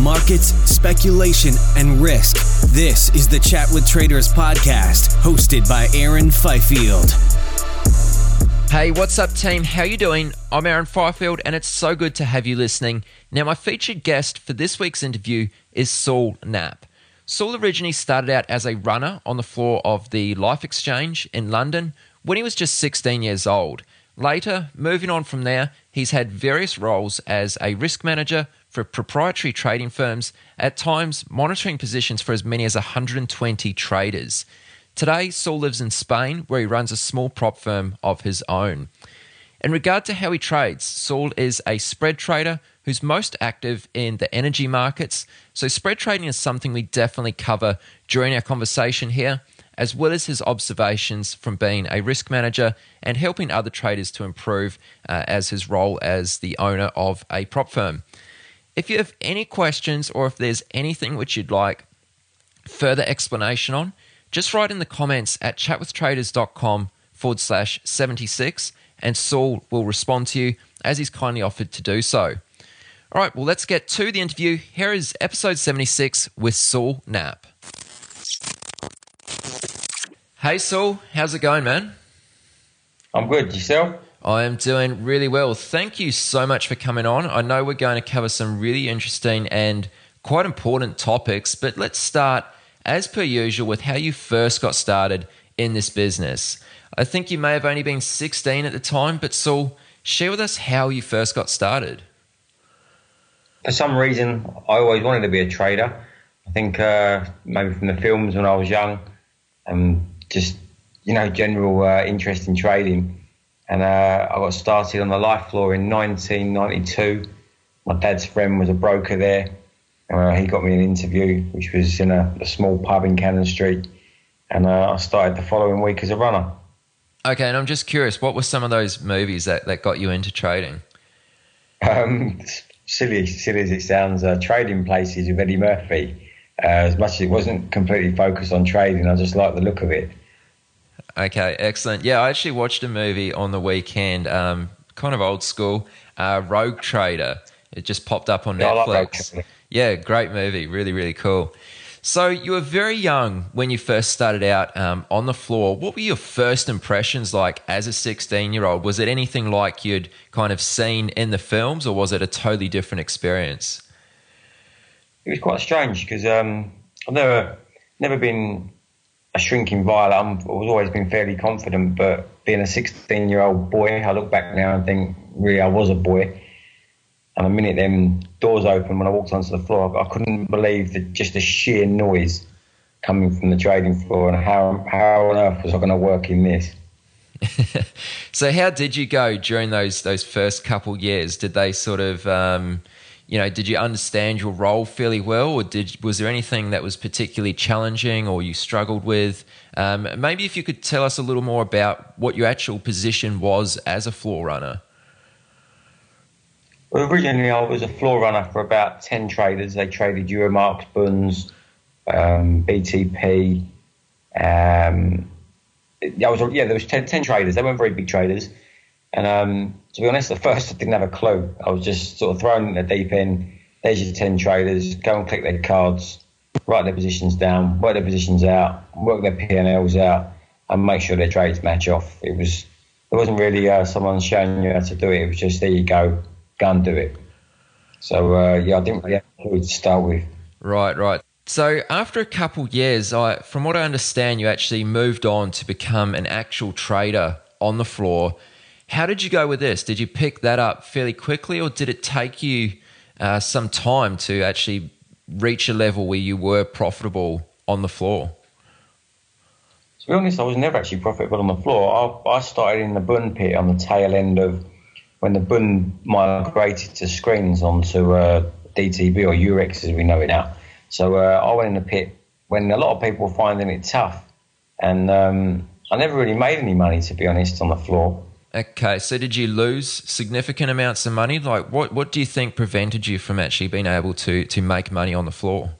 Markets, speculation, and risk. This is the Chat with Traders podcast, hosted by Aaron Fifield. Hey, what's up, team? How you doing? I'm Aaron Fifield, and it's so good to have you listening. Now, my featured guest for this week's interview is Saul Knapp. Saul originally started out as a runner on the floor of the LIFFE Exchange in London when he was just 16 years old. Later, moving on from there, he's had various roles as a risk manager, for proprietary trading firms, at times monitoring positions for as many as 120 traders. Today, Saul lives in Spain, where he runs a small prop firm of his own. In regard to how he trades, Saul is a spread trader who's most active in the energy markets. So, spread trading is something we definitely cover during our conversation here, as well as his observations from being a risk manager and helping other traders to improve uh, as his role as the owner of a prop firm. If you have any questions or if there's anything which you'd like further explanation on, just write in the comments at chatwithtraders.com forward slash 76 and Saul will respond to you as he's kindly offered to do so. All right, well, let's get to the interview. Here is episode 76 with Saul Knapp. Hey, Saul, how's it going, man? I'm good. Yourself? I am doing really well. Thank you so much for coming on. I know we're going to cover some really interesting and quite important topics, but let's start, as per usual, with how you first got started in this business. I think you may have only been 16 at the time, but Saul, share with us how you first got started. For some reason, I always wanted to be a trader. I think uh, maybe from the films when I was young, and just you know general uh, interest in trading and uh, I got started on the LIFFE floor in 1992. My dad's friend was a broker there. Uh, he got me an interview, which was in a, a small pub in Cannon Street, and uh, I started the following week as a runner. Okay, and I'm just curious, what were some of those movies that, that got you into trading? Um, silly, silly as it sounds, uh, Trading Places with Eddie Murphy. Uh, as much as it wasn't completely focused on trading, I just liked the look of it. Okay, excellent. Yeah, I actually watched a movie on the weekend, um, kind of old school, uh, Rogue Trader. It just popped up on yeah, Netflix. Yeah, great movie. Really, really cool. So you were very young when you first started out um, on the floor. What were your first impressions like as a 16 year old? Was it anything like you'd kind of seen in the films, or was it a totally different experience? It was quite strange because um, I've never never been a shrinking violet. i have always been fairly confident, but being a 16 year old boy, I look back now and think, really, I was a boy. And the minute them doors opened when I walked onto the floor, I couldn't believe the, just the sheer noise coming from the trading floor and how, how on earth was I going to work in this? so how did you go during those those first couple years? Did they sort of um, you know, did you understand your role fairly well, or did was there anything that was particularly challenging or you struggled with? Um, maybe if you could tell us a little more about what your actual position was as a floor runner. Well, originally I was a floor runner for about ten traders. They traded Euromarks, Bunds, um, BTP, um, I was yeah, there was 10, 10 traders. They weren't very big traders, and um, to be honest, at first I didn't have a clue. I was just sort of thrown in the deep end. There's your ten traders. Go and click their cards, write their positions down, work their positions out, work their P and Ls out, and make sure their trades match off. It was it wasn't really uh, someone showing you how to do it. It was just there you go, go and do it. So uh, yeah, I didn't really have a clue to start with. Right, right. So after a couple years, I, from what I understand, you actually moved on to become an actual trader on the floor. How did you go with this? Did you pick that up fairly quickly, or did it take you uh, some time to actually reach a level where you were profitable on the floor? To be honest, I was never actually profitable on the floor. I, I started in the Bund pit on the tail end of when the Bund migrated to screens onto uh, DTB or Eurex as we know it now. So uh, I went in the pit when a lot of people were finding it tough, and um, I never really made any money to be honest on the floor. Okay, so did you lose significant amounts of money? Like, what what do you think prevented you from actually being able to to make money on the floor?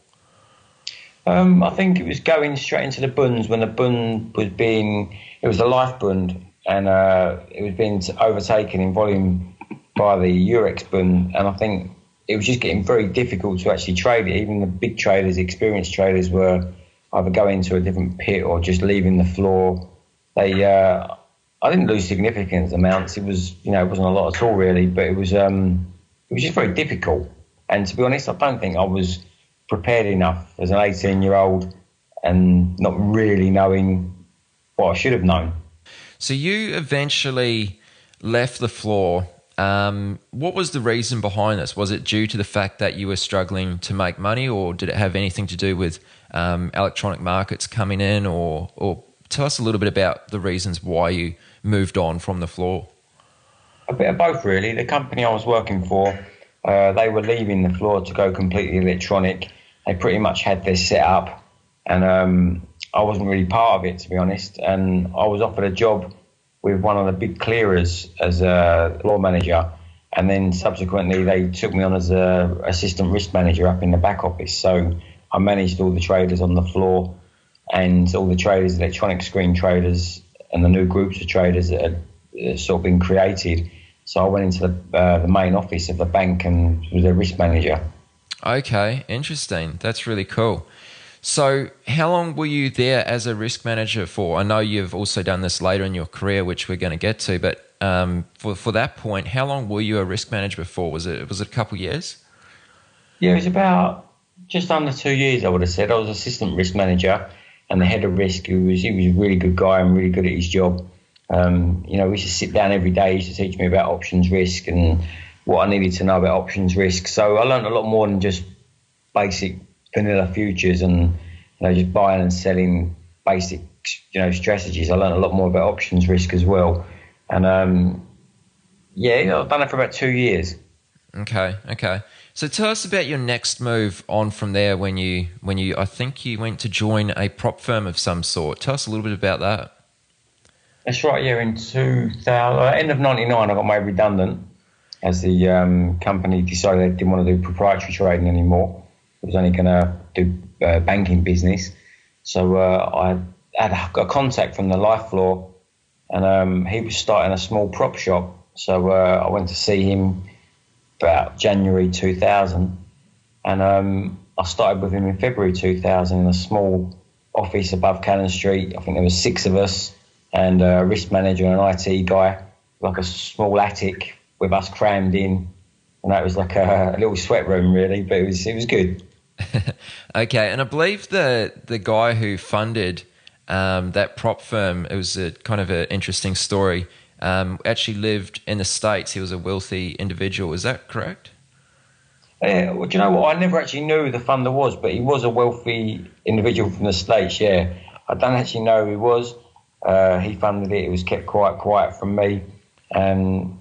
Um, I think it was going straight into the Bunds when the Bund was being it was the LIFFE bund and uh, it was being overtaken in volume by the Eurex bun, and I think it was just getting very difficult to actually trade it. Even the big traders, experienced traders, were either going to a different pit or just leaving the floor. They, uh, I didn't lose significant amounts. It was, you know, it wasn't a lot at all really, but it was, um, it was just very difficult. And to be honest, I don't think I was prepared enough as an 18 year old and not really knowing what I should have known. So you eventually left the floor um, what was the reason behind this? Was it due to the fact that you were struggling to make money, or did it have anything to do with um, electronic markets coming in? Or, or tell us a little bit about the reasons why you moved on from the floor. A bit of both, really. The company I was working for, uh, they were leaving the floor to go completely electronic. They pretty much had this set up, and um, I wasn't really part of it, to be honest. And I was offered a job with one of the big clearers as a law manager, and then subsequently they took me on as a assistant risk manager up in the back office. So I managed all the traders on the floor and all the traders, electronic screen traders, and the new groups of traders that had uh, sort of been created. So I went into the, uh, the main office of the bank and was a risk manager. Okay, interesting. That's really cool. So, how long were you there as a risk manager for? I know you've also done this later in your career, which we're going to get to, but um, for for that point, how long were you a risk manager for? Was it was it a couple of years? Yeah, it was about just under two years. I would have said I was assistant risk manager and the head of risk. He was he was a really good guy and really good at his job. Um, you know, we used to sit down every day. He used to teach me about options risk and what I needed to know about options risk. So I learned a lot more than just basic vanilla futures and you know just buying and selling basic you know strategies. I learned a lot more about options risk as well, and um, yeah, I've done it for about two years. Okay, okay. So tell us about your next move on from there. When you when you I think you went to join a prop firm of some sort. Tell us a little bit about that. That's right. Yeah, in 2000, uh, end of '99, I got made redundant as the um, company decided they didn't want to do proprietary trading anymore It was only going to do uh, banking business. So uh, I had a, a, contact from the LIFFE floor, and um, he was starting a small prop shop. So uh, I went to see him about January 2000, and um, I started with him in February 2000 in a small office above Cannon Street. I think there was six of us, and a risk manager and an IT guy, like a small attic with us crammed in. And that was like a, a little sweat room, really, but it was it was good. okay, and I believe the the guy who funded um, that prop firm, it was a kind of an interesting story. Um, actually lived in the states. He was a wealthy individual. Is that correct? Yeah, well, do you know what? I never actually knew who the funder was, but he was a wealthy individual from the states. Yeah, I don't actually know who he was. Uh, he funded it. It was kept quite quiet from me, and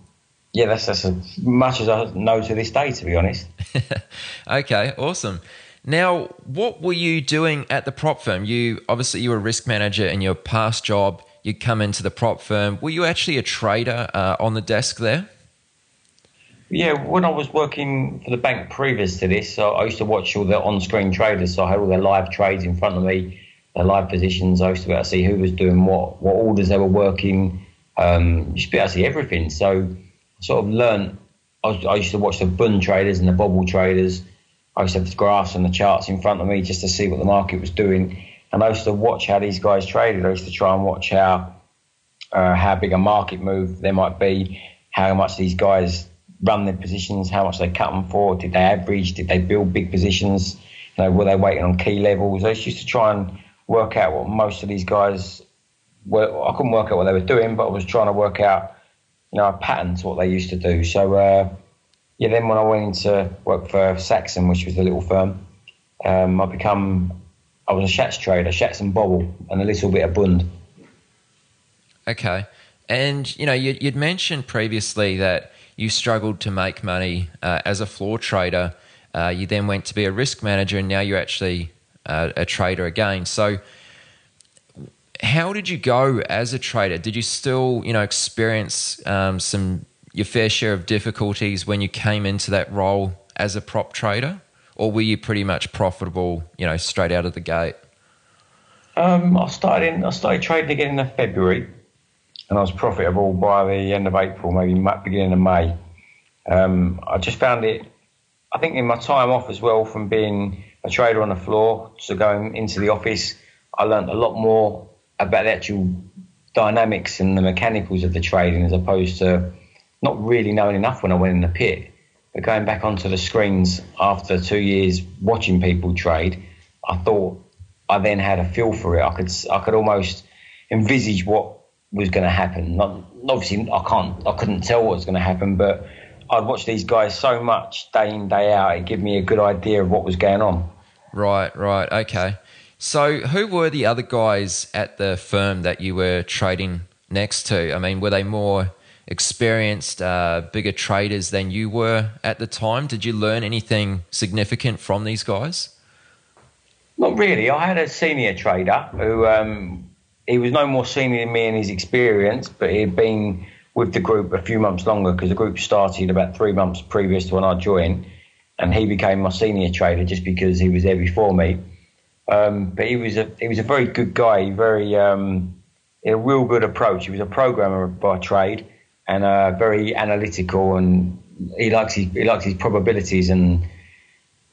yeah, that's, that's as much as I know to this day, to be honest. okay, awesome. Now, what were you doing at the prop firm? You obviously you were a risk manager in your past job. You come into the prop firm. Were you actually a trader uh, on the desk there? Yeah, when I was working for the bank previous to this, so I used to watch all the on-screen traders. So I had all their live trades in front of me, the live positions. I used to be able to see who was doing what, what orders they were working. Um, you should be able to see everything. So I sort of learned. I, was, I used to watch the Bund traders and the Bobl traders. I used to have the graphs and the charts in front of me just to see what the market was doing. And I used to watch how these guys traded. I used to try and watch how uh, how big a market move there might be, how much these guys run their positions, how much they cut them for, did they average, did they build big positions, you know, were they waiting on key levels? I used to try and work out what most of these guys were. I couldn't work out what they were doing, but I was trying to work out, you know, a pattern to what they used to do. So, uh, yeah, then when I went into work for Saxon, which was a little firm, um, I become, I was a Schatz trader, Schatz and Bobl, and a little bit of Bund. Okay. And, you know, you, would mentioned previously that you struggled to make money uh, as a floor trader. Uh, you then went to be a risk manager, and now you're actually uh, a trader again. So, how did you go as a trader? Did you still, you know, experience um, some your fair share of difficulties when you came into that role as a prop trader, or were you pretty much profitable, you know, straight out of the gate? Um, I started in, I started trading again in February and I was profitable by the end of April, maybe beginning of May. Um, I just found it. I think in my time off as well, from being a trader on the floor to going into the office, I learned a lot more about the actual dynamics and the mechanicals of the trading, as opposed to not really knowing enough when I went in the pit. But going back onto the screens after two years watching people trade, I thought I then had a feel for it. I could I could almost envisage what was going to happen. Not obviously, I can't, I couldn't tell what was going to happen, but I'd watch these guys so much day in day out. It gave me a good idea of what was going on. Right, right, okay. So, who were the other guys at the firm that you were trading next to? I mean, were they more experienced, uh, bigger traders than you were at the time? Did you learn anything significant from these guys? Not really. I had a senior trader who um, he was no more senior than me in his experience, but he had been with the group a few months longer because the group started about three months previous to when I joined, and he became my senior trader just because he was there before me. Um, but he was a he was a very good guy, very um, a real good approach. He was a programmer by trade and uh, very analytical, and he likes his, he likes his probabilities and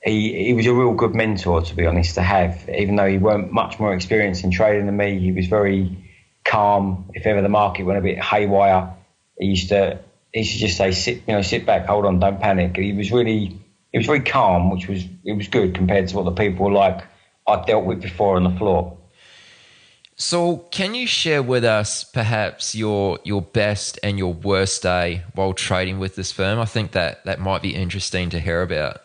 he, he was a real good mentor, to be honest, to have. Even though he weren't much more experienced in trading than me, he was very calm. If ever the market went a bit haywire, he used to he used to just say, "Sit, you know, sit back, hold on, don't panic." he was really he was very calm, which was it was good compared to what the people like I dealt with before on the floor. So, can you share with us perhaps your your best and your worst day while trading with this firm? I think that that might be interesting to hear about.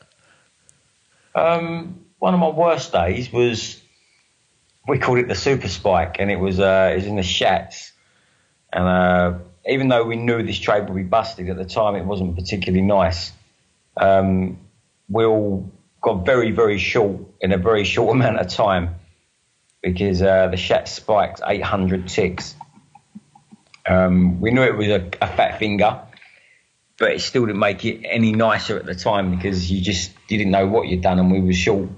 Um, one of my worst days was we called it the super spike, and it was uh, it was in the Schatz. And uh, even though we knew this trade would be busted at the time, it wasn't particularly nice. Um, we all got very very short in a very short amount of time because uh, the Schatz spiked 800 ticks. Um, we knew it was a, a fat finger but it still didn't make it any nicer at the time because you just didn't know what you'd done, and we were short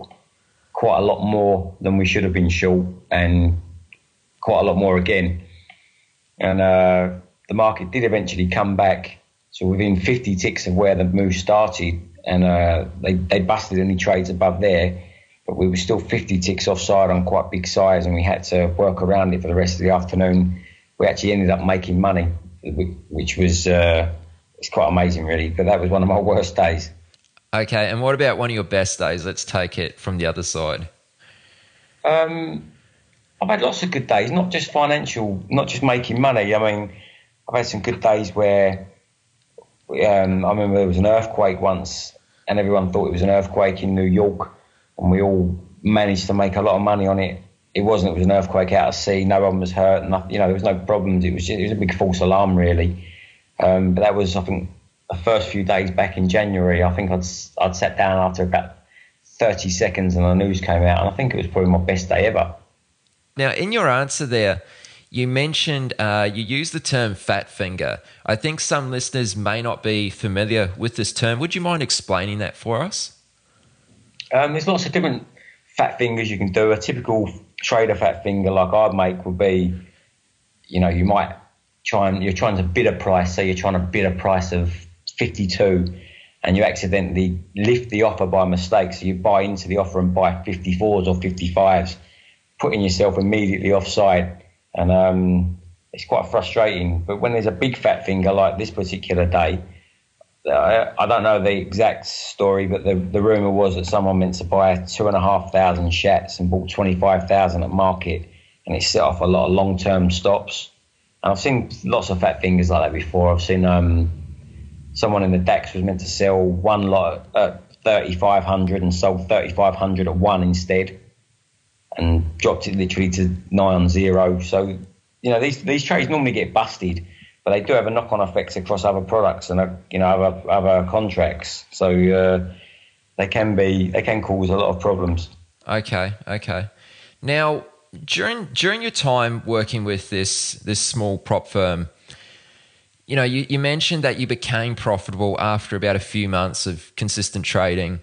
quite a lot more than we should have been short, and quite a lot more again. And uh, the market did eventually come back to within 50 ticks of where the move started, and uh, they they busted any trades above there. But we were still 50 ticks offside on quite big size, and we had to work around it for the rest of the afternoon. We actually ended up making money, which was uh, it's quite amazing, really. But that was one of my worst days. Okay, and what about one of your best days? Let's take it from the other side. Um, I've had lots of good days, not just financial, not just making money. I mean, I've had some good days where um, I remember there was an earthquake once, and everyone thought it was an earthquake in New York, and we all managed to make a lot of money on it. It wasn't. It was an earthquake out of sea. No one was hurt. Nothing, you know, there was no problems. It was. Just, it was a big false alarm, really. Um, but that was, I think, the first few days back in January. I think I'd I'd sat down after about 30 seconds and the news came out, and I think it was probably my best day ever. Now, in your answer there, you mentioned uh, you used the term fat finger. I think some listeners may not be familiar with this term. Would you mind explaining that for us? Um, there's lots of different fat fingers you can do. A typical trader fat finger like I'd make would be, you know, you might try and you're trying to bid a price, so you're trying to bid a price of 52 and you accidentally lift the offer by mistake, so you buy into the offer and buy 54s or 55s, putting yourself immediately offside. And um, it's quite frustrating. But when there's a big fat finger like this particular day, uh, I don't know the exact story, but the, the rumor was that someone meant to buy two and a half thousand Schatz and bought 25,000 at market, and it set off a lot of long term stops. And I've seen lots of fat fingers like that before. I've seen um, someone in the DAX was meant to sell one lot at 3,500 and sold 3,500 at one instead and dropped it literally to nine on zero. So, you know, these, these trades normally get busted, but they do have a knock on effects across other products and, uh, you know, other, other contracts. So uh, they can be, they can cause a lot of problems. Okay, okay. Now, during during your time working with this this small prop firm, you know, you, you mentioned that you became profitable after about a few months of consistent trading.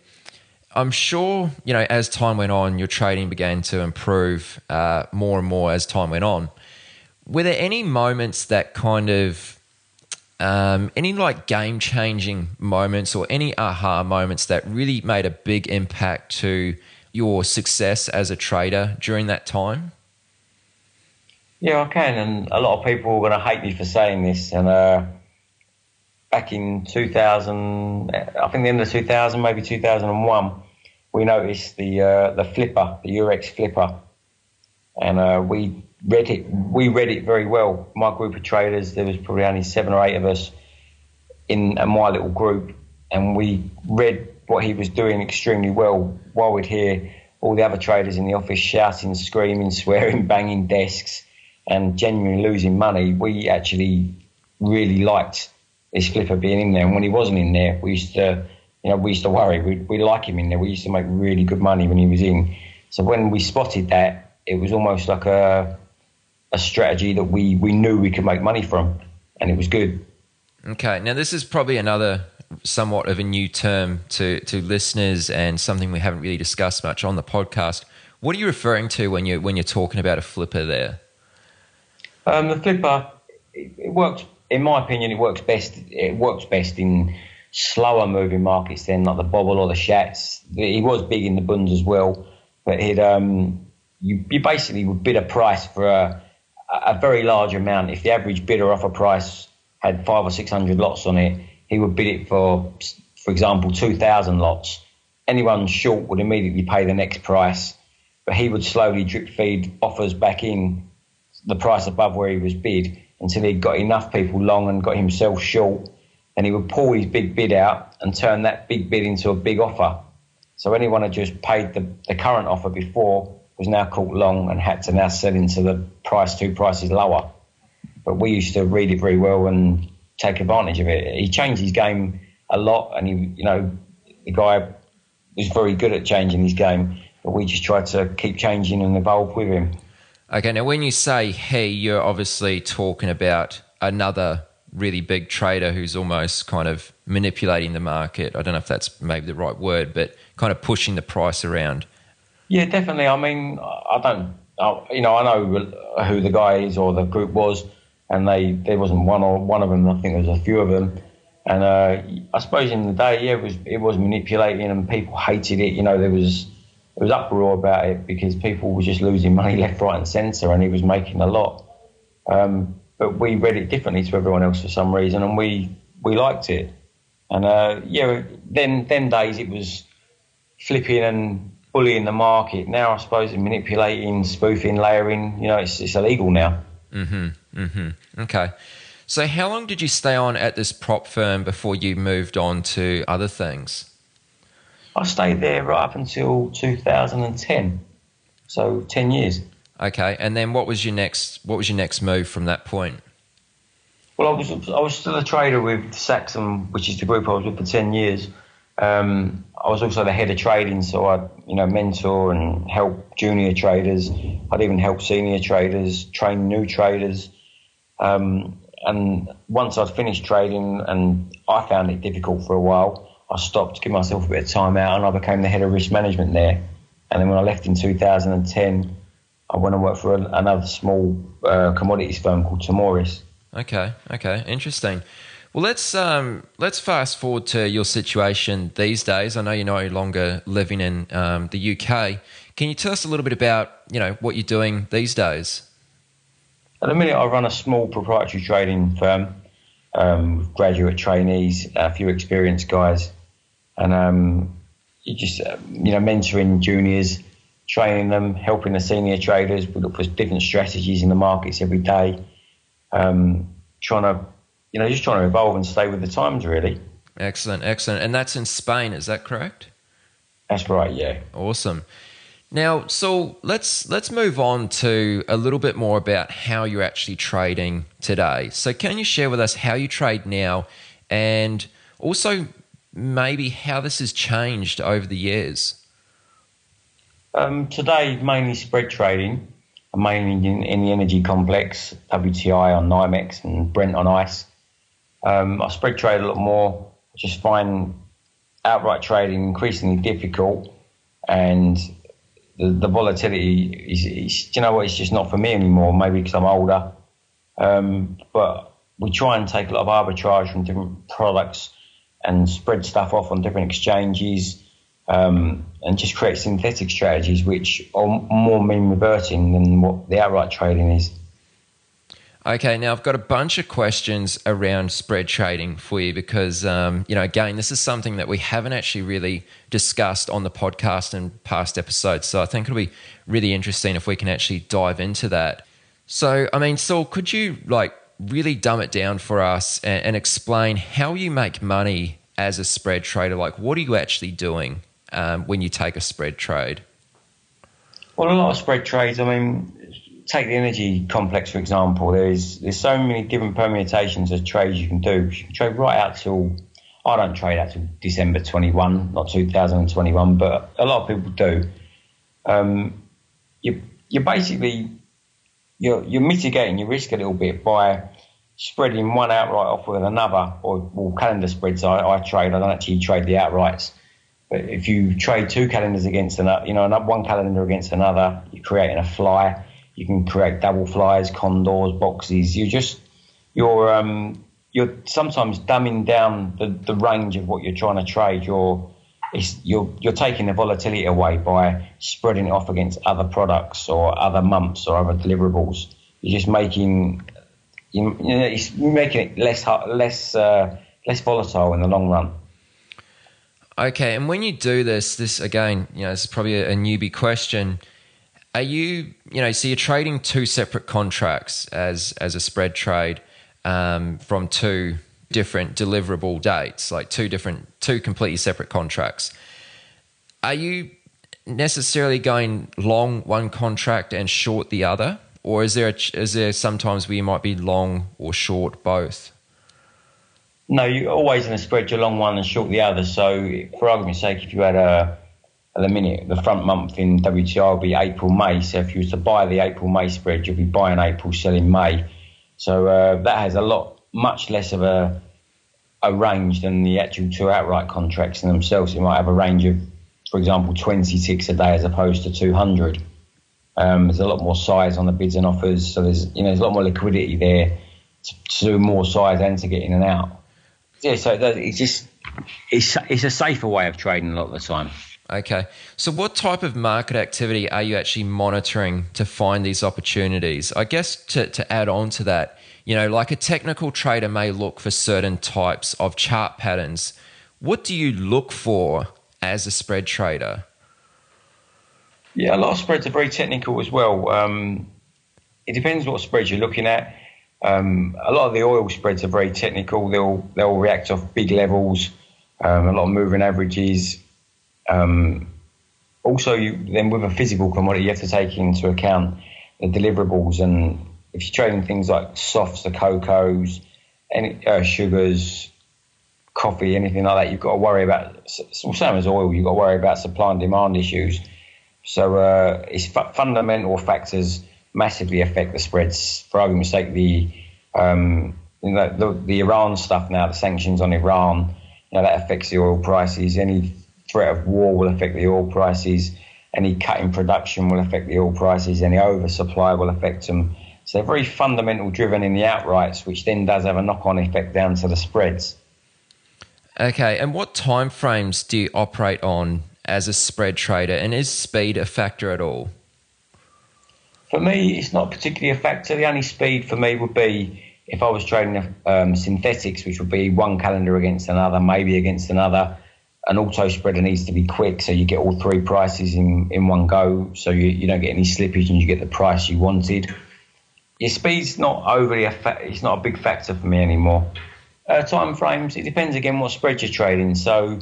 I'm sure, you know, as time went on, your trading began to improve uh, more and more as time went on. Were there any moments that kind of, um, any like game changing moments or any aha moments that really made a big impact to your success as a trader during that time? Yeah, I can, and a lot of people are going to hate me for saying this. And uh, back in 2000, I think the end of 2000, maybe 2001, we noticed the uh, the flipper, the Eurex flipper, and uh, we read it. We read it very well. My group of traders, there was probably only seven or eight of us in my little group, and we read what he was doing extremely well. While we'd hear all the other traders in the office shouting, screaming, swearing, banging desks and genuinely losing money, we actually really liked this flipper being in there. And when he wasn't in there, we used to, you know, we used to worry. We we like him in there. We used to make really good money when he was in. So when we spotted that, it was almost like a a strategy that we we knew we could make money from, and it was good. Okay, now this is probably another somewhat of a new term to to listeners and something we haven't really discussed much on the podcast. What are you referring to when you when you're talking about a flipper there? Um, the flipper, it, it works. In my opinion, it works best. It works best in slower moving markets than like the Bobl or the Schatz. He was big in the Bunds as well, but it um, you, you basically would bid a price for a, a very large amount. If the average bidder off a price had five or six hundred lots on it, he would bid it for, for example, two thousand lots. Anyone short would immediately pay the next price, but he would slowly drip feed offers back in the price above where he was bid until he got enough people long and got himself short. And he would pull his big bid out and turn that big bid into a big offer. So anyone had just paid the, the current offer before was now caught long and had to now sell into the price two prices lower. But we used to read it very well and take advantage of it. He changed his game a lot, and he, you know, the guy was very good at changing his game. But we just tried to keep changing and evolve with him. Okay, now when you say he, you're obviously talking about another really big trader who's almost kind of manipulating the market. I don't know if that's maybe the right word, but kind of pushing the price around. Yeah, definitely. I mean, I don't, I, you know, I know who the guy is or the group was, and they there wasn't one or one of them. I think there was a few of them, and uh, I suppose in the day, yeah, it was it was manipulating, and people hated it. You know, there was there was uproar about it because people were just losing money left, right, and centre, and he was making a lot. Um, but we read it differently to everyone else for some reason, and we we liked it. And uh, yeah, then then days it was flipping and bullying the market. Now I suppose manipulating, spoofing, layering. You know, it's it's illegal now. Mm-hmm. Mm-hmm. Okay. So how long did you stay on at this prop firm before you moved on to other things? I stayed there right up until 2010, so 10 years. Okay, and then what was your next? What was your next move from that point? Well, I was I was still a trader with Saxon, which is the group I was with for 10 years. Um, I was also the head of trading, so I you know mentor and help junior traders. I'd even help senior traders, train new traders. Um, and once I'd finished trading, and I found it difficult for a while, I stopped, give myself a bit of time out, and I became the head of risk management there. And then when I left in 2010, I went and worked for another small uh, commodities firm called Tamoris. Okay, okay, interesting. Well, let's um, let's fast forward to your situation these days. I know you're no longer living in um, the UK. Can you tell us a little bit about you know what you're doing these days? At the minute, I run a small proprietary trading firm um, with graduate trainees, a few experienced guys, and um, you just uh, you know mentoring juniors, training them, helping the senior traders. We look for different strategies in the markets every day, um, trying to you know, just trying to evolve and stay with the times, really. Excellent, excellent. And that's in Spain, is that correct? That's right, yeah. Awesome. Now, so let's let's move on to a little bit more about how you're actually trading today. So, can you share with us how you trade now, and also maybe how this has changed over the years? Um, today, mainly spread trading, mainly in, in, the energy complex, WTI on NYMEX and Brent on ICE. Um, I spread trade a lot more. I just find outright trading increasingly difficult, and the, the volatility is, is, you know what, it's just not for me anymore. Maybe because I'm older. Um, but we try and take a lot of arbitrage from different products and spread stuff off on different exchanges um, and just create synthetic strategies which are more mean reverting than what the outright trading is. Okay, now I've got a bunch of questions around spread trading for you because, um, you know, again, this is something that we haven't actually really discussed on the podcast in past episodes. So I think it'll be really interesting if we can actually dive into that. So, I mean, Saul, could you like really dumb it down for us and, and explain how you make money as a spread trader? Like, what are you actually doing um, when you take a spread trade? Well, a lot of spread trades, I mean, take the energy complex for example. There's there's so many different permutations of trades you can do. You can trade right out till I don't trade out till December 21, not 2021, but a lot of people do. Um, you you're basically you're you're mitigating your risk a little bit by spreading one outright off with another, or well, calendar spreads. I, I trade. I don't actually trade the outrights. But if you trade two calendars against another, you know, one calendar against another, you're creating a fly. You can create double flies, condors, boxes. You just you're um, you're sometimes dumbing down the, the range of what you're trying to trade. You're you're you're taking the volatility away by spreading it off against other products or other months or other deliverables. You're just making you, you know, it's making it less less uh, less volatile in the long run. Okay, and when you do this, this again, you know, is probably a newbie question. Are you, you know, so you're trading two separate contracts as as a spread trade um, from two different deliverable dates, like two different, two completely separate contracts. Are you necessarily going long one contract and short the other, or is there a, is there sometimes where you might be long or short both? No, you're always going to spread your long one and short the other. So, for argument's sake, if you had a at the minute, the front month in WTI will be April, May. So if you were to buy the April, May spread, you'll be buying April, selling May. So uh, that has a lot, much less of a, a range than the actual two outright contracts in themselves. You might have a range of, for example, 20 ticks a day as opposed to 200. Um, there's a lot more size on the bids and offers, so there's you know there's a lot more liquidity there to, to do more size and to get in and out. Yeah, so it's just it's it's a safer way of trading a lot of the time. Okay. So, what type of market activity are you actually monitoring to find these opportunities? I guess to, to add on to that, you know, like a technical trader may look for certain types of chart patterns. What do you look for as a spread trader? Yeah, a lot of spreads are very technical as well. Um, it depends what spreads you're looking at. Um, a lot of the oil spreads are very technical. They'll they'll react off big levels, um, a lot of moving averages, um, also, you, then with a physical commodity, you have to take into account the deliverables, and if you're trading things like softs, the cocos, any uh, sugars, coffee, anything like that, you've got to worry about. Well, Same as oil, you've got to worry about supply and demand issues. So uh, it's fundamental factors massively affect the spreads. For argument's sake, the um, you know, the, the Iran stuff now, the sanctions on Iran, you know, that affects the oil prices. Any threat of war will affect the oil prices. any cut in production will affect the oil prices, any oversupply will affect them. So they're very fundamental driven in the outrights, which then does have a knock on effect down to the spreads. Okay, and what time frames do you operate on as a spread trader, and is speed a factor at all? For me, it's not particularly a factor. The only speed for me would be if I was trading um, synthetics, which would be one calendar against another, maybe against another. An auto spreader needs to be quick, so you get all three prices in, in one go, so you, you don't get any slippage and you get the price you wanted. Your speed's not overly a fa- it's not a big factor for me anymore. Uh, time frames, it depends again what spread you're trading. So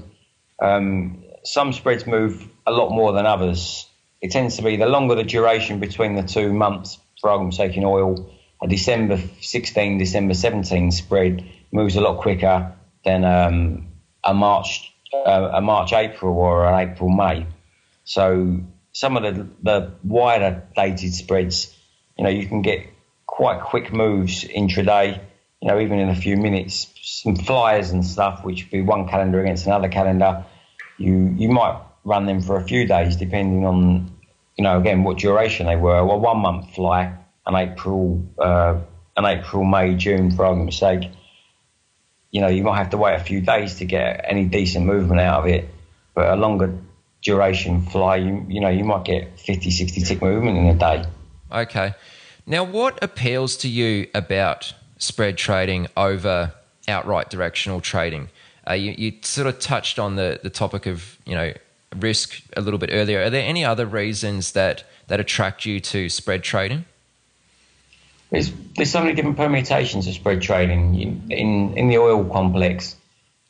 um, some spreads move a lot more than others. It tends to be the longer the duration between the two months, for argument's sake, in oil, a December 16, December 17 spread moves a lot quicker than um, a March uh, a March April or an April May. So some of the the wider dated spreads, you know, you can get quite quick moves intraday. You know, even in a few minutes, some flyers and stuff, which would be one calendar against another calendar. You you might run them for a few days, depending on, you know, again what duration they were. Well, one month fly an April, uh, an April, May, June, for argument's sake, you know, you might have to wait a few days to get any decent movement out of it. But a longer duration fly, you, you know, you might get 50, 60 tick movement in a day. Okay. Now, what appeals to you about spread trading over outright directional trading? Uh, you, you sort of touched on the, the topic of, you know, risk a little bit earlier. Are there any other reasons that, that attract you to spread trading? There's there's so many different permutations of spread trading in in the oil complex.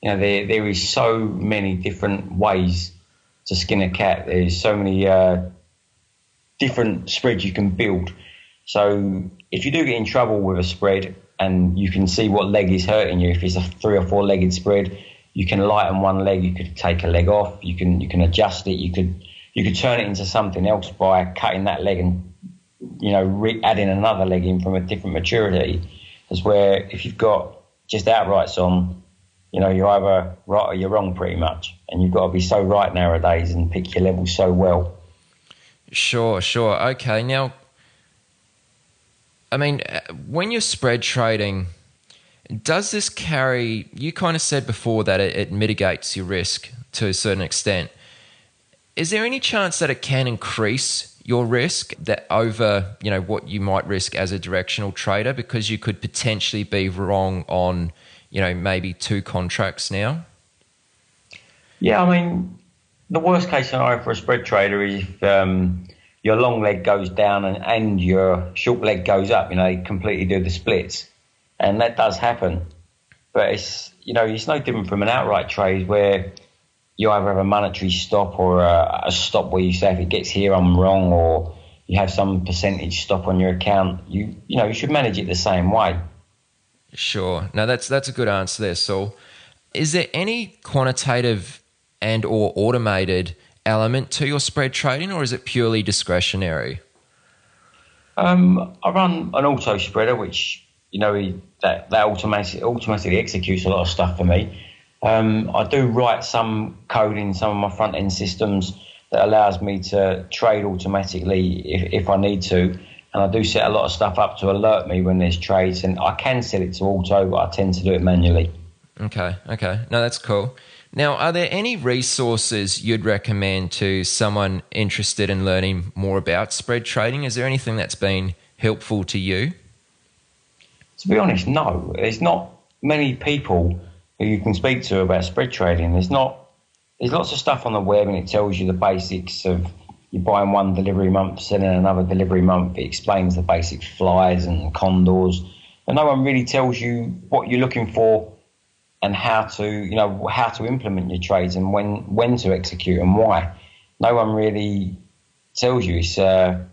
You know, there there is so many different ways to skin a cat. There's so many uh, different spreads you can build. So if you do get in trouble with a spread and you can see what leg is hurting you, if it's a three or four legged spread, you can lighten one leg. You could take a leg off. You can you can adjust it. You could you could turn it into something else by cutting that leg and you know, re- adding another leg in from a different maturity is where if you've got just outrights on, you know, you're either right or you're wrong pretty much. And you've got to be so right nowadays and pick your level so well. Sure, sure. Okay. Now, I mean, uh, when you're spread trading, does this carry, you kind of said before that it, it mitigates your risk to a certain extent. Is there any chance that it can increase your risk that over you know what you might risk as a directional trader because you could potentially be wrong on you know maybe two contracts now? Yeah i mean the worst case scenario for a spread trader is if um, your long leg goes down and, and your short leg goes up you know completely do the splits. And that does happen. But it's you know it's no different from an outright trade where you either have a monetary stop or a, a, stop where you say if it gets here I'm wrong, or you have some percentage stop on your account. You you know you should manage it the same way. Sure. Now that's that's a good answer there, so Is there any quantitative and or automated element to your spread trading, or is it purely discretionary? Um, I run an auto spreader, which you know that that automatically automatically executes a lot of stuff for me. Um, I do write some code in some of my front end systems that allows me to trade automatically if, if I need to. And I do set a lot of stuff up to alert me when there's trades. And I can set it to auto, but I tend to do it manually. Okay, okay. No, that's cool. Now, are there any resources you'd recommend to someone interested in learning more about spread trading? Is there anything that's been helpful to you? To be honest, no. There's not many people who you can speak to about spread trading. There's not there's lots of stuff on the web and it tells you the basics of you're buying one delivery month, selling another delivery month. It explains the basic flies and condors, but no one really tells you what you're looking for and how to you know how to implement your trades and when when to execute and why. No one really tells you. It's uh,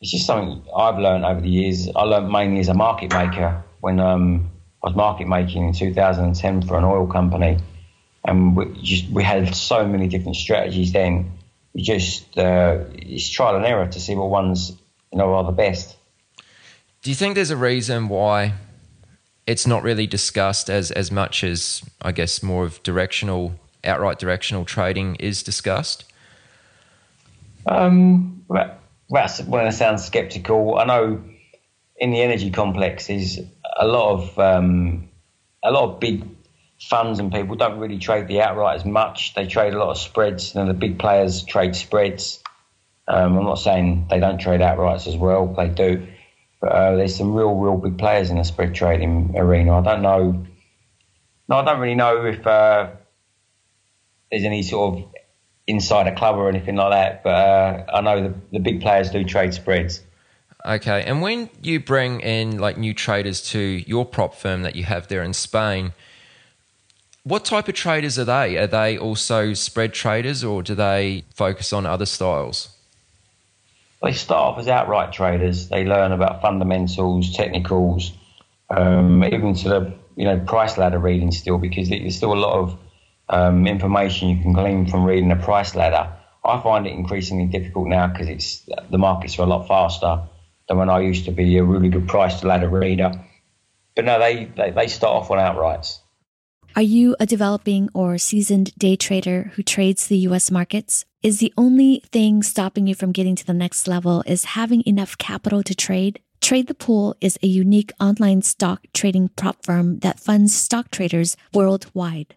it's just something I've learned over the years. I learned mainly as a market maker when um, I was market making in 2010 for an oil company, and we just we had so many different strategies then. We just uh, it's trial and error to see what ones you know are the best. Do you think there's a reason why it's not really discussed as as much as I guess more of directional outright directional trading is discussed? Um, that's when I sound sceptical. I know in the energy complex is a lot of um, a lot of big funds and people don't really trade the outright as much. They trade a lot of spreads, and the big players trade spreads. Um, I'm not saying they don't trade outrights as well; they do. But uh, there's some real, real big players in the spread trading arena. I don't know. No, I don't really know if uh, there's any sort of insider club or anything like that. But uh, I know the, the big players do trade spreads. Okay, and when you bring in like new traders to your prop firm that you have there in Spain, what type of traders are they? Are they also spread traders, or do they focus on other styles? They start off as outright traders. They learn about fundamentals, technicals, um, even to the you know price ladder reading still because there's still a lot of um, information you can glean from reading a price ladder. I find it increasingly difficult now because it's the markets are a lot faster than when I used to be a really good price ladder reader. But no, they, they, they start off on outrights. Are you a developing or seasoned day trader who trades the US markets? Is the only thing stopping you from getting to the next level is having enough capital to trade? Trade the Pool is a unique online stock trading prop firm that funds stock traders worldwide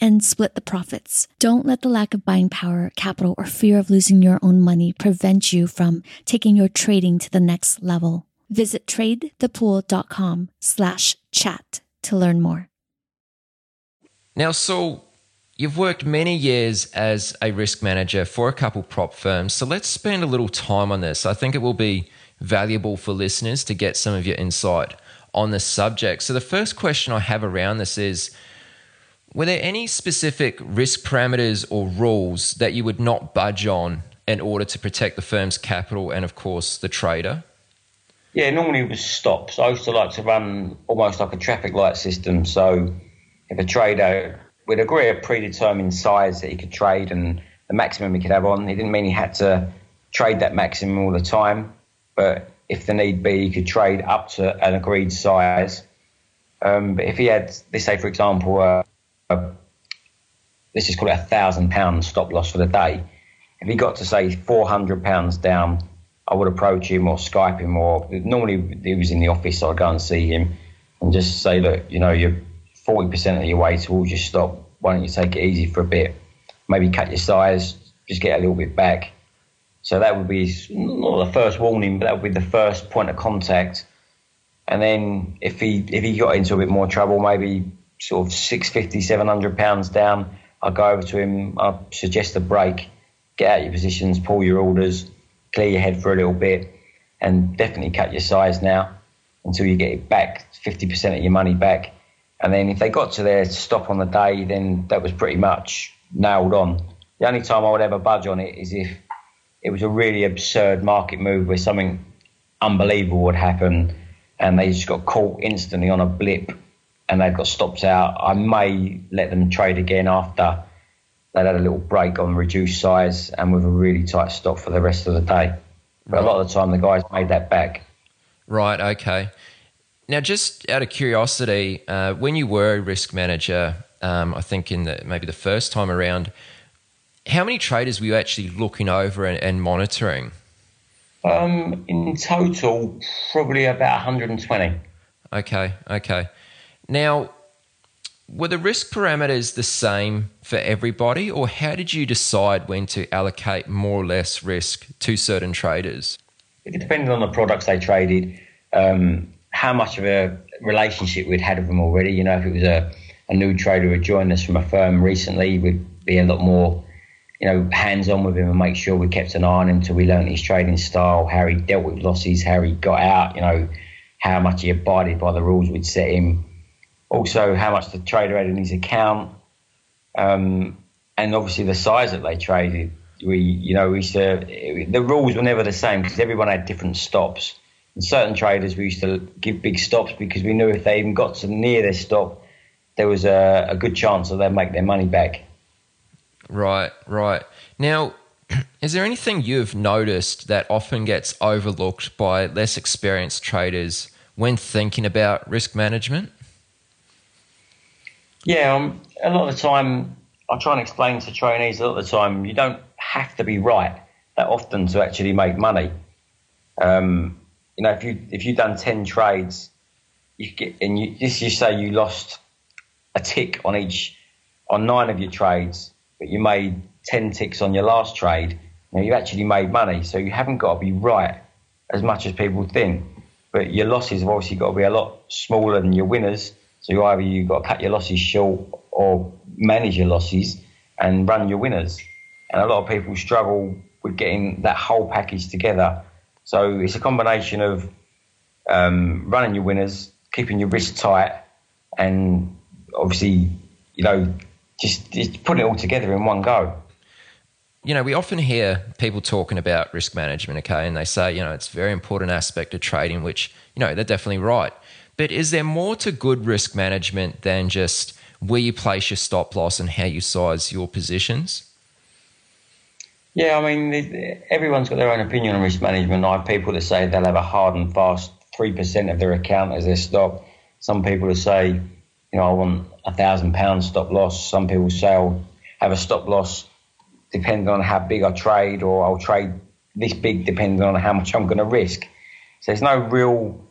and split the profits. Don't let the lack of buying power, capital, or fear of losing your own money prevent you from taking your trading to the next level. Visit tradethepool.com slash chat to learn more. Now, Saul, you've worked many years as a risk manager for a couple prop firms, so let's spend a little time on this. I think it will be valuable for listeners to get some of your insight on the subject. So, the first question I have around this is were there any specific risk parameters or rules that you would not budge on in order to protect the firm's capital and, of course, the trader? Yeah, normally it was stops. I used to like to run almost like a traffic light system. So if a trader would agree a predetermined size that he could trade and the maximum he could have on, it didn't mean he had to trade that maximum all the time. But if the need be, he could trade up to an agreed size. Um, but if he had, let's say, for example, let's just call it a thousand pound stop loss for the day. If he got to say four hundred pounds down, I would approach him or Skype him, or normally he was in the office, so I'd go and see him and just say, look, you know, you're forty percent of your way towards your stop. Why don't you take it easy for a bit? Maybe cut your size, just get a little bit back. So that would be not the first warning, but that would be the first point of contact. And then if he if he got into a bit more trouble, maybe sort of 650, 700 pounds down, I go over to him, I suggest a break, get out your positions, pull your orders, clear your head for a little bit, and definitely cut your size now until you get it back, 50% of your money back. And then if they got to their stop on the day, then that was pretty much nailed on. The only time I would ever budge on it is if it was a really absurd market move where something unbelievable would happen and they just got caught instantly on a blip and they've got stops out, I may let them trade again after they'd had a little break on reduced size and with a really tight stop for the rest of the day. But right. a lot of the time, the guys made that back. Right. Okay. Now, just out of curiosity, uh, when you were a risk manager, um, I think in the, maybe the first time around, how many traders were you actually looking over and, and monitoring? Um, in total, probably about 120. Okay. Okay. Now, were the risk parameters the same for everybody, or how did you decide when to allocate more or less risk to certain traders? It depended on the products they traded, um, how much of a relationship we'd had with them already. You know, if it was a, a new trader who joined us from a firm recently, we'd be a lot more, you know, hands on with him and make sure we kept an eye on him until we learned his trading style, how he dealt with losses, how he got out, you know, how much he abided by the rules we'd set him also how much the trader had in his account, um, and obviously the size that they traded. We, you know, we used to, the rules were never the same because everyone had different stops. And certain traders, we used to give big stops because we knew if they even got to near their stop, there was a, a good chance that they'd make their money back. Right, right. Now, is there anything you've noticed that often gets overlooked by less experienced traders when thinking about risk management? Yeah, um, a lot of the time, I try and explain to trainees a lot of the time, you don't have to be right that often to actually make money. Um, you know, if you if you've done ten trades, you get and you just you say you lost a tick on each on nine of your trades, but you made ten ticks on your last trade. You know, you actually made money, so you haven't got to be right as much as people think. But your losses have obviously got to be a lot smaller than your winners. So either you've got to cut your losses short or manage your losses and run your winners. And a lot of people struggle with getting that whole package together. So it's a combination of um, running your winners, keeping your risk tight, and obviously, you know, just, just putting it all together in one go. You know, we often hear people talking about risk management, okay, and they say, you know, it's a very important aspect of trading, which, you know, they're definitely right. But is there more to good risk management than just where you place your stop loss and how you size your positions? Yeah, I mean, everyone's got their own opinion on risk management. I have people that say they'll have a hard and fast 3% of their account as their stop. Some people that say, you know, I want a thousand pounds stop loss. Some people say I'll have a stop loss depending on how big I trade, or I'll trade this big depending on how much I'm going to risk. So there's no real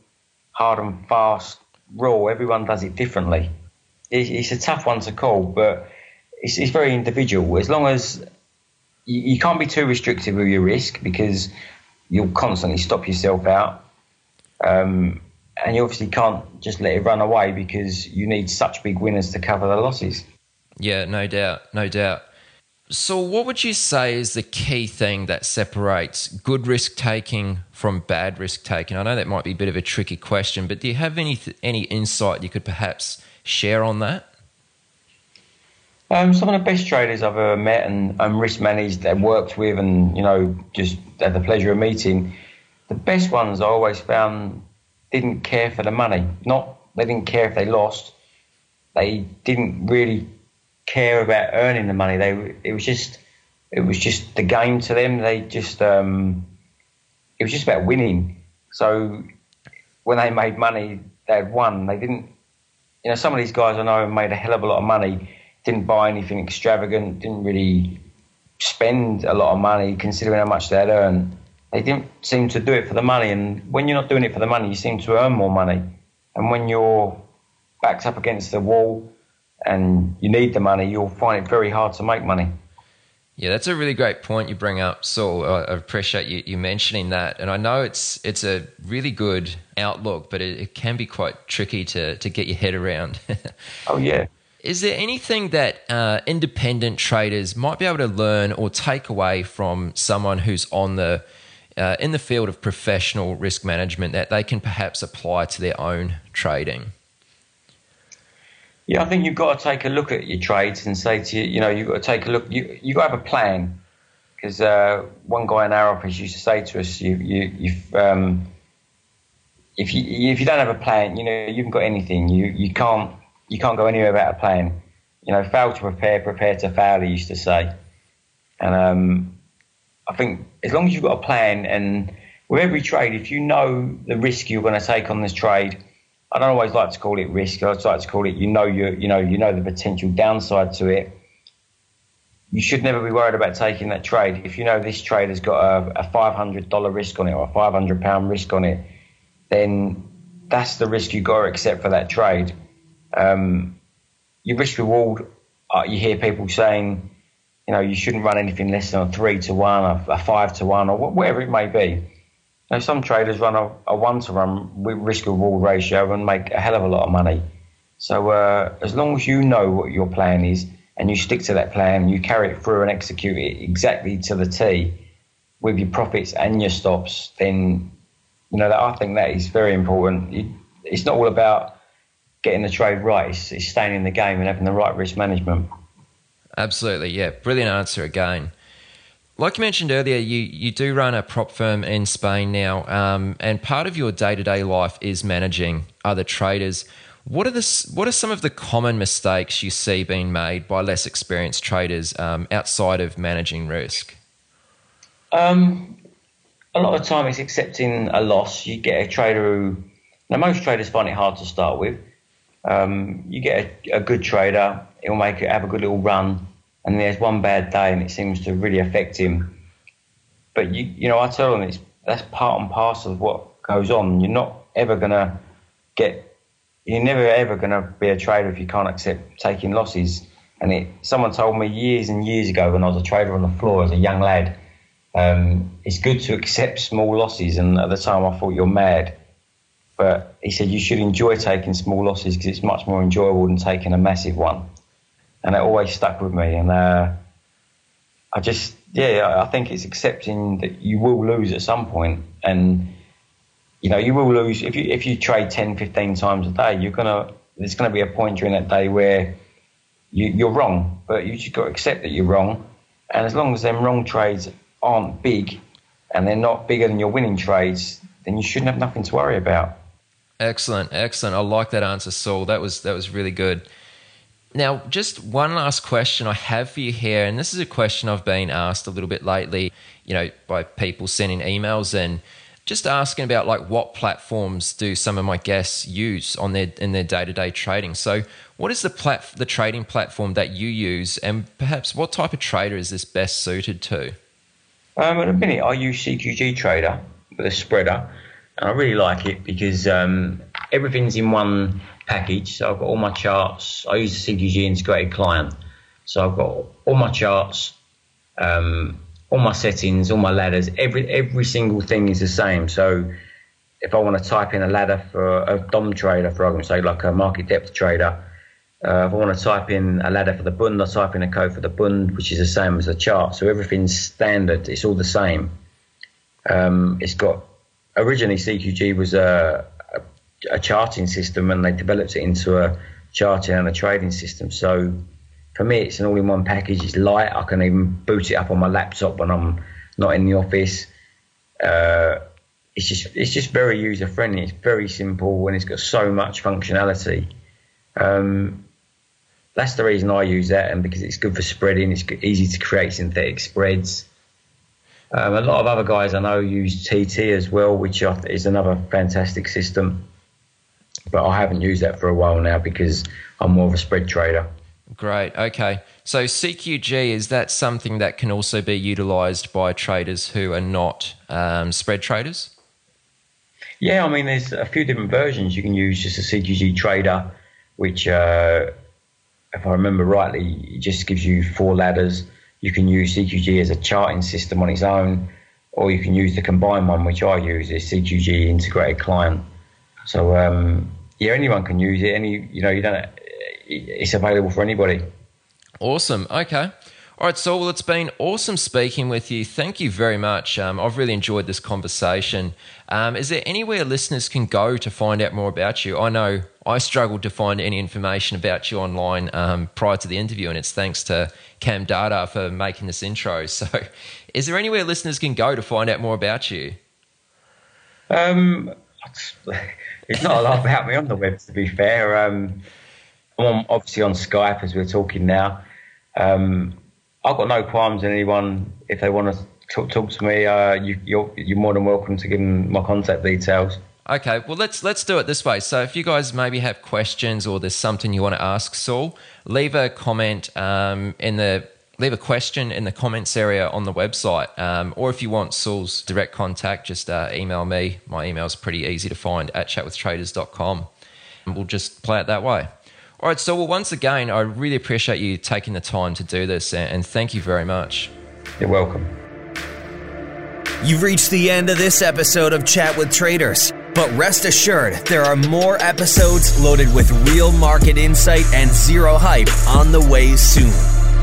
hard and fast rule. Everyone does it differently. It's, a tough one to call, but it's, it's very individual. As long as you, you can't be too restrictive with your risk because you'll constantly stop yourself out. Um, and you obviously can't just let it run away because you need such big winners to cover the losses. Yeah, no doubt, no doubt. So, what would you say is the key thing that separates good risk taking from bad risk taking? I know that might be a bit of a tricky question, but do you have any any insight you could perhaps share on that? Um, some of the best traders I've ever met and, and risk managed and worked with, and you know, just had the pleasure of meeting. The best ones I always found didn't care for the money. Not they didn't care if they lost. They didn't really care about earning the money. They it was just it was just the game to them. They just um, it was just about winning. So when they made money, they had won. They didn't. You know, some of these guys I know made a hell of a lot of money didn't buy anything extravagant, didn't really spend a lot of money considering how much they'd earn. They didn't seem to do it for the money, and when you're not doing it for the money, you seem to earn more money. And when you're backed up against the wall and you need the money, you'll find it very hard to make money. Yeah, that's a really great point you bring up, Saul. I appreciate you, you mentioning that, and I know it's it's a really good outlook, but it, it can be quite tricky to to get your head around. oh yeah, is there anything that uh, independent traders might be able to learn or take away from someone who's on the uh, in the field of professional risk management that they can perhaps apply to their own trading? Yeah, I think you've got to take a look at your trades and say to you, you know, you've got to take a look. You you got to have a plan because uh, one guy in our office used to say to us, you you um, if you if you don't have a plan, you know, you haven't got anything. You you can't you can't go anywhere without a plan. You know, fail to prepare, prepare to fail. He used to say, and um, I think as long as you've got a plan, and with every trade, if you know the risk you're going to take on this trade, I don't always like to call it risk. I like to call it you know you you know you know the potential downside to it. You should never be worried about taking that trade. If you know this trade has got a, a five hundred dollar risk on it or a five hundred pound risk on it, then that's the risk you got to accept for that trade. Um, your risk reward, uh, you hear people saying, you know, you shouldn't run anything less than a three to one, a, a five to one, or whatever it may be. Now, some traders run a, a one to one risk reward ratio and make a hell of a lot of money. So, uh, as long as you know what your plan is and you stick to that plan, you carry it through and execute it exactly to the T with your profits and your stops, then you know that I think that is very important. It's not all about getting the trade right. It's, it's staying in the game and having the right risk management. Absolutely, yeah. Brilliant answer again. Like you mentioned earlier, you, you do run a prop firm in Spain now, um, and part of your day to day life is managing other traders. What are the what are some of the common mistakes you see being made by less experienced traders um, outside of managing risk? Um, a lot of time, it's accepting a loss. You get a trader who now most traders find it hard to start with. Um, you get a, a, good trader; he'll make it have a good little run, and there's one bad day, and it seems to really affect him. But you, you know, I tell them it's that's part and parcel of what goes on. You're not ever gonna get you're never ever to be a trader if you can't accept taking losses. And it, someone told me years and years ago when I was a trader on the floor as a young lad, um, it's good to accept small losses. And at the time, I thought you're mad. But he said you should enjoy taking small losses because it's much more enjoyable than taking a massive one. And it always stuck with me. And uh, I just, yeah, I think it's accepting that you will lose at some point and you know, you will lose if you if you trade 10, 15 times a day. You're gonna there's gonna be a point during that day where you, you're wrong, but you just got to accept that you're wrong. And as long as them wrong trades aren't big and they're not bigger than your winning trades, then you shouldn't have nothing to worry about. Excellent, excellent. I like that answer, Saul. That was that was really good. Now, just one last question I have for you here, and this is a question I've been asked a little bit lately, you know, by people sending emails and just asking about like what platforms do some of my guests use on their in their day to day trading. So, what is the plat the trading platform that you use, and perhaps what type of trader is this best suited to? Um, a minute, I use CQG Trader a spreader, and I really like it because um, everything's in one package. So I've got all my charts. I use the CQG integrated client, so I've got all my charts. Um, all my settings, all my ladders, every every single thing is the same. So if I want to type in a ladder for a DOM trader, for argument's sake, like a market depth trader, uh, if I want to type in a ladder for the Bund, I type in a code for the Bund, which is the same as the chart. So everything's standard. It's all the same. Um, it's got originally CQG was a, a, charting system, and they developed it into a charting and a trading system. So for me, it's an all-in-one package. It's light. I can even boot it up on my laptop when I'm not in the office. Uh, it's just it's just very user friendly. It's very simple and it's got so much functionality. Um, that's the reason I use that, and because it's good for spreading. It's easy to create synthetic spreads. Um, a lot of other guys I know use TT as well, which is another fantastic system. But I haven't used that for a while now because I'm more of a spread trader. Great. Okay. So CQG is that something that can also be utilized by traders who are not um, spread traders? Yeah, I mean, there's a few different versions. You can use just a CQG trader, which, uh, if I remember rightly, just gives you four ladders. You can use CQG as a charting system on its own, or you can use the combined one, which I use, is CQG integrated client. So um, yeah, anyone can use it. Any you know, you don't it's available for anybody. Awesome. Okay. All right, so well, it's been awesome speaking with you. Thank you very much. Um, I've really enjoyed this conversation. Um, is there anywhere listeners can go to find out more about you? I know I struggled to find any information about you online um, prior to the interview, and it's thanks to Cam Data for making this intro. So, is there anywhere listeners can go to find out more about you? Um, it's not a lot about me on the web, to be fair. Um, I'm obviously on Skype as we're talking now. Um, I've got no qualms in anyone if they want to talk, talk to me. Uh, you, you're, you're more than welcome to give them my contact details. Okay, well let's let's do it this way. So if you guys maybe have questions or there's something you want to ask Saul, leave a comment um, in the leave a question in the comments area on the website, um, or if you want Saul's direct contact, just uh, email me. My email is pretty easy to find at chatwithtraders.com. And we'll just play it that way. All right, so well, once again, I really appreciate you taking the time to do this, and thank you very much. You're welcome. You've reached the end of this episode of Chat with Traders, but rest assured, there are more episodes loaded with real market insight and zero hype on the way soon.